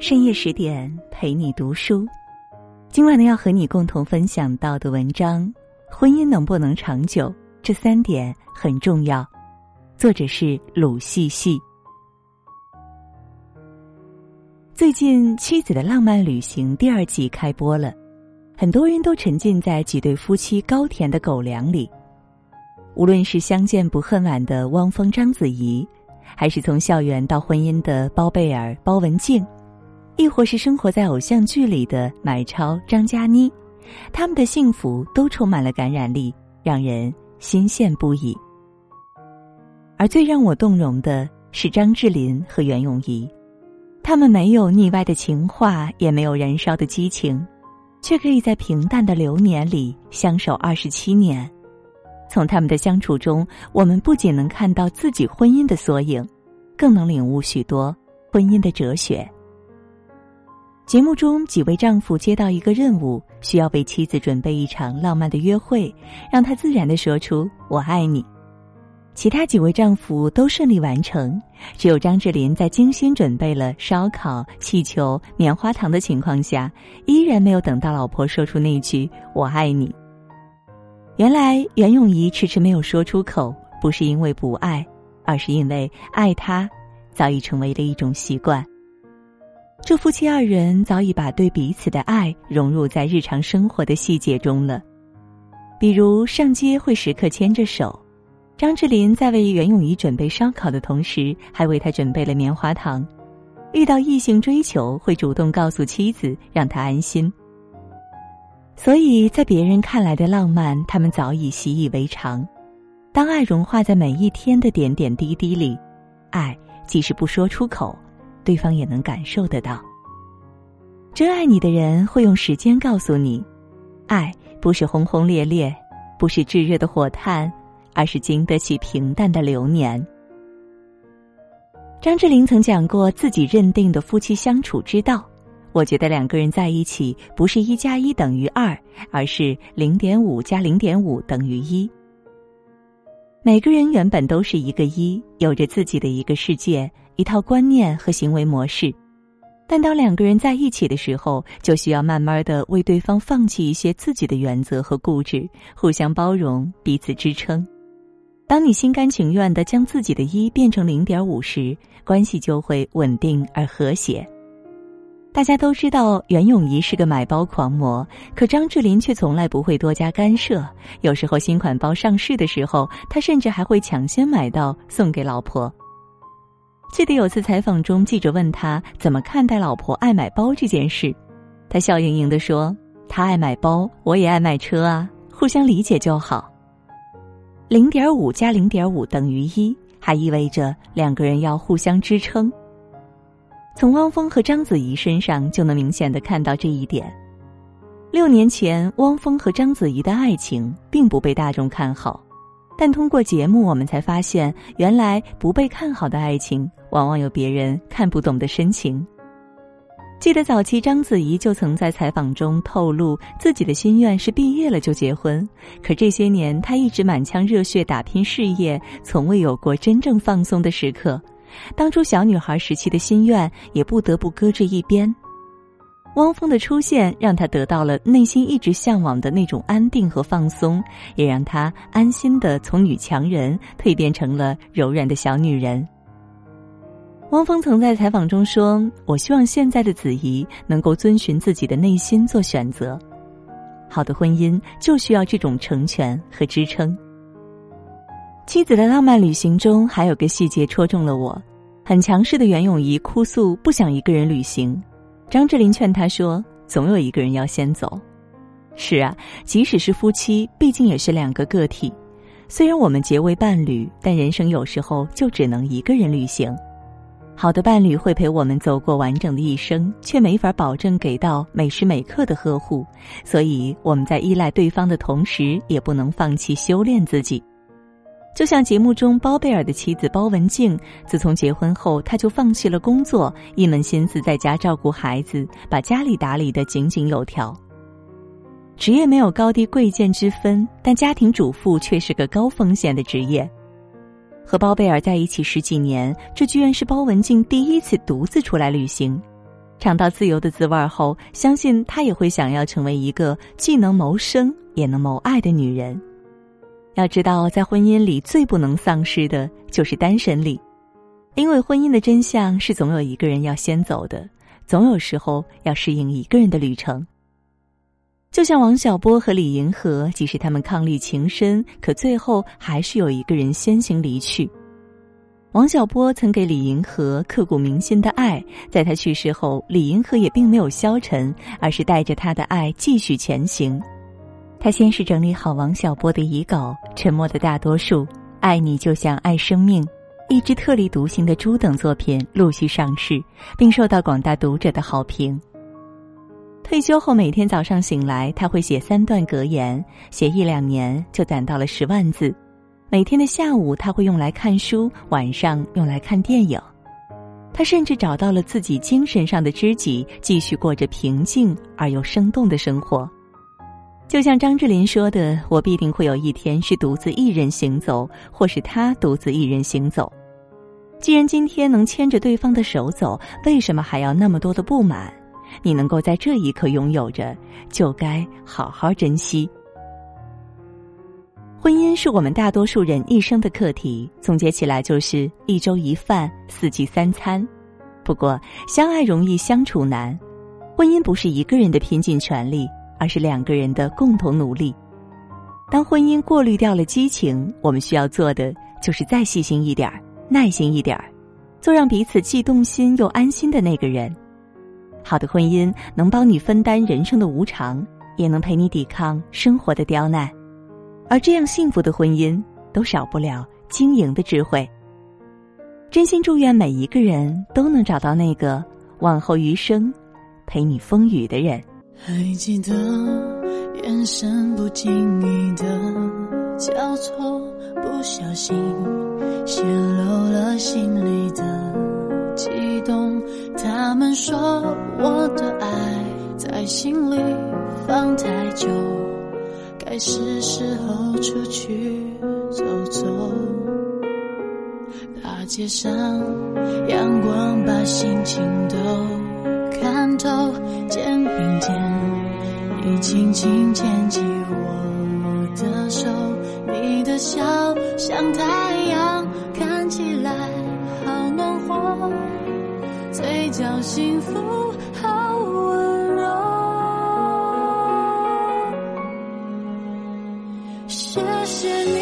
深夜十点陪你读书。今晚呢，要和你共同分享到的文章：婚姻能不能长久？这三点很重要。作者是鲁细细。最近，《妻子的浪漫旅行》第二季开播了，很多人都沉浸在几对夫妻高甜的狗粮里。无论是相见不恨晚的汪峰、章子怡，还是从校园到婚姻的包贝尔、包文婧。亦或是生活在偶像剧里的买超张嘉倪，他们的幸福都充满了感染力，让人心羡不已。而最让我动容的是张智霖和袁咏仪，他们没有腻歪的情话，也没有燃烧的激情，却可以在平淡的流年里相守二十七年。从他们的相处中，我们不仅能看到自己婚姻的缩影，更能领悟许多婚姻的哲学。节目中，几位丈夫接到一个任务，需要为妻子准备一场浪漫的约会，让她自然的说出“我爱你”。其他几位丈夫都顺利完成，只有张智霖在精心准备了烧烤、气球、棉花糖的情况下，依然没有等到老婆说出那句“我爱你”。原来袁咏仪迟迟没有说出口，不是因为不爱，而是因为爱他，早已成为了一种习惯。这夫妻二人早已把对彼此的爱融入在日常生活的细节中了，比如上街会时刻牵着手，张智霖在为袁咏仪准备烧烤的同时，还为她准备了棉花糖；遇到异性追求，会主动告诉妻子，让她安心。所以在别人看来的浪漫，他们早已习以为常。当爱融化在每一天的点点滴滴里，爱即使不说出口。对方也能感受得到。真爱你的人会用时间告诉你，爱不是轰轰烈烈，不是炙热的火炭，而是经得起平淡的流年。张智霖曾讲过自己认定的夫妻相处之道，我觉得两个人在一起不是一加一等于二，而是零点五加零点五等于一。每个人原本都是一个一，有着自己的一个世界。一套观念和行为模式，但当两个人在一起的时候，就需要慢慢的为对方放弃一些自己的原则和固执，互相包容，彼此支撑。当你心甘情愿的将自己的一变成零点五时，关系就会稳定而和谐。大家都知道袁咏仪是个买包狂魔，可张智霖却从来不会多加干涉。有时候新款包上市的时候，他甚至还会抢先买到送给老婆。记得有次采访中，记者问他怎么看待老婆爱买包这件事，他笑盈盈的说：“他爱买包，我也爱买车啊，互相理解就好。”零点五加零点五等于一，还意味着两个人要互相支撑。从汪峰和章子怡身上就能明显的看到这一点。六年前，汪峰和章子怡的爱情并不被大众看好。但通过节目，我们才发现，原来不被看好的爱情，往往有别人看不懂的深情。记得早期章子怡就曾在采访中透露，自己的心愿是毕业了就结婚。可这些年，她一直满腔热血打拼事业，从未有过真正放松的时刻。当初小女孩时期的心愿，也不得不搁置一边。汪峰的出现让她得到了内心一直向往的那种安定和放松，也让她安心的从女强人蜕变成了柔软的小女人。汪峰曾在采访中说：“我希望现在的子怡能够遵循自己的内心做选择。好的婚姻就需要这种成全和支撑。”妻子的浪漫旅行中还有个细节戳中了我：很强势的袁咏仪哭诉不想一个人旅行。张智霖劝他说：“总有一个人要先走。”是啊，即使是夫妻，毕竟也是两个个体。虽然我们结为伴侣，但人生有时候就只能一个人旅行。好的伴侣会陪我们走过完整的一生，却没法保证给到每时每刻的呵护。所以我们在依赖对方的同时，也不能放弃修炼自己。就像节目中包贝尔的妻子包文婧，自从结婚后，她就放弃了工作，一门心思在家照顾孩子，把家里打理得井井有条。职业没有高低贵贱之分，但家庭主妇却是个高风险的职业。和包贝尔在一起十几年，这居然是包文婧第一次独自出来旅行。尝到自由的滋味后，相信她也会想要成为一个既能谋生也能谋爱的女人。要知道，在婚姻里最不能丧失的就是单身力，因为婚姻的真相是总有一个人要先走的，总有时候要适应一个人的旅程。就像王小波和李银河，即使他们伉俪情深，可最后还是有一个人先行离去。王小波曾给李银河刻骨铭心的爱，在他去世后，李银河也并没有消沉，而是带着他的爱继续前行。他先是整理好王小波的遗稿，《沉默的大多数》，《爱你就像爱生命》，一只特立独行的猪等作品陆续上市，并受到广大读者的好评。退休后，每天早上醒来，他会写三段格言，写一两年就攒到了十万字。每天的下午，他会用来看书，晚上用来看电影。他甚至找到了自己精神上的知己，继续过着平静而又生动的生活。就像张智霖说的：“我必定会有一天是独自一人行走，或是他独自一人行走。既然今天能牵着对方的手走，为什么还要那么多的不满？你能够在这一刻拥有着，就该好好珍惜。”婚姻是我们大多数人一生的课题，总结起来就是一粥一饭，四季三餐。不过，相爱容易相处难，婚姻不是一个人的拼尽全力，而是两个人的共同努力。当婚姻过滤掉了激情，我们需要做的就是再细心一点儿，耐心一点儿，做让彼此既动心又安心的那个人。好的婚姻能帮你分担人生的无常，也能陪你抵抗生活的刁难。而这样幸福的婚姻，都少不了经营的智慧。真心祝愿每一个人都能找到那个往后余生陪你风雨的人。还记得眼神不经意的交错，不小心泄露了心里的动。他们说我的爱在心里放太久。该是时候出去走走，大街上阳光把心情都看透，肩并肩，你轻轻牵起我的手，你的笑像太阳，叫幸福好温柔。谢谢你。